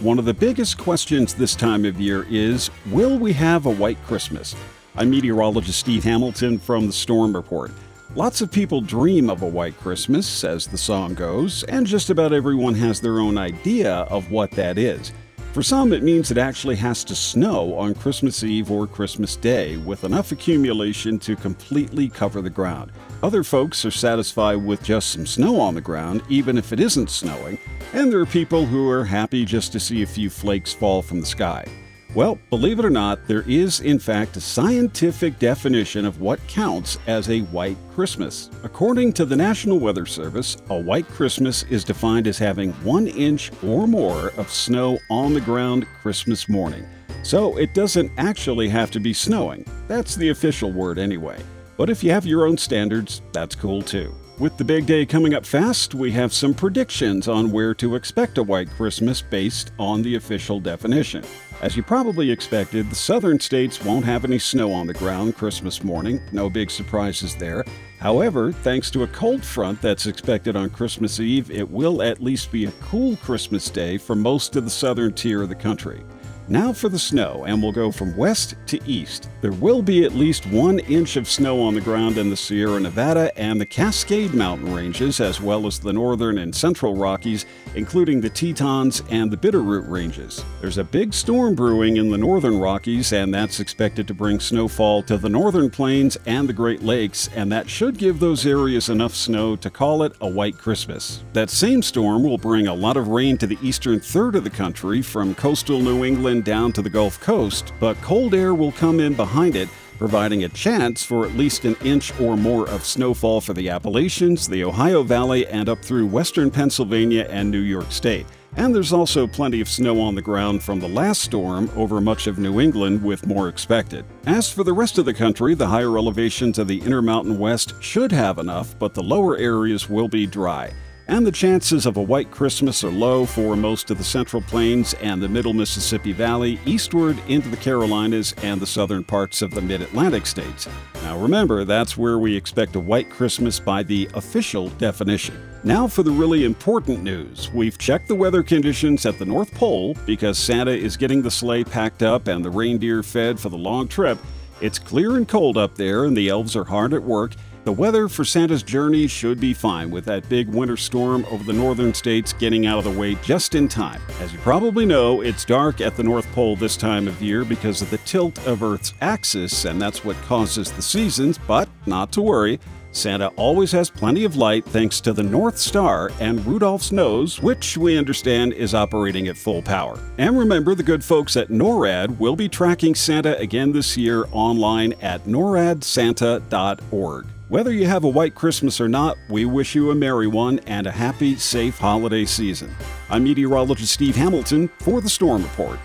One of the biggest questions this time of year is Will we have a white Christmas? I'm meteorologist Steve Hamilton from the Storm Report. Lots of people dream of a white Christmas, as the song goes, and just about everyone has their own idea of what that is. For some, it means it actually has to snow on Christmas Eve or Christmas Day with enough accumulation to completely cover the ground. Other folks are satisfied with just some snow on the ground, even if it isn't snowing, and there are people who are happy just to see a few flakes fall from the sky. Well, believe it or not, there is in fact a scientific definition of what counts as a white Christmas. According to the National Weather Service, a white Christmas is defined as having one inch or more of snow on the ground Christmas morning. So it doesn't actually have to be snowing. That's the official word anyway. But if you have your own standards, that's cool too. With the big day coming up fast, we have some predictions on where to expect a white Christmas based on the official definition. As you probably expected, the southern states won't have any snow on the ground Christmas morning. No big surprises there. However, thanks to a cold front that's expected on Christmas Eve, it will at least be a cool Christmas day for most of the southern tier of the country. Now for the snow, and we'll go from west to east. There will be at least one inch of snow on the ground in the Sierra Nevada and the Cascade Mountain ranges, as well as the northern and central Rockies, including the Tetons and the Bitterroot ranges. There's a big storm brewing in the northern Rockies, and that's expected to bring snowfall to the northern plains and the Great Lakes, and that should give those areas enough snow to call it a white Christmas. That same storm will bring a lot of rain to the eastern third of the country from coastal New England down to the Gulf Coast, but cold air will come in behind it, providing a chance for at least an inch or more of snowfall for the Appalachians, the Ohio Valley, and up through western Pennsylvania and New York State. And there's also plenty of snow on the ground from the last storm over much of New England, with more expected. As for the rest of the country, the higher elevations of the Intermountain West should have enough, but the lower areas will be dry and the chances of a white Christmas are low for most of the Central Plains and the Middle Mississippi Valley, eastward into the Carolinas and the southern parts of the mid Atlantic states. Now remember, that's where we expect a white Christmas by the official definition. Now for the really important news. We've checked the weather conditions at the North Pole because Santa is getting the sleigh packed up and the reindeer fed for the long trip. It's clear and cold up there, and the elves are hard at work. The weather for Santa's journey should be fine with that big winter storm over the northern states getting out of the way just in time. As you probably know, it's dark at the North Pole this time of year because of the tilt of Earth's axis, and that's what causes the seasons, but not to worry. Santa always has plenty of light thanks to the North Star and Rudolph's nose, which we understand is operating at full power. And remember, the good folks at NORAD will be tracking Santa again this year online at noradsanta.org. Whether you have a white Christmas or not, we wish you a merry one and a happy, safe holiday season. I'm meteorologist Steve Hamilton for the Storm Report.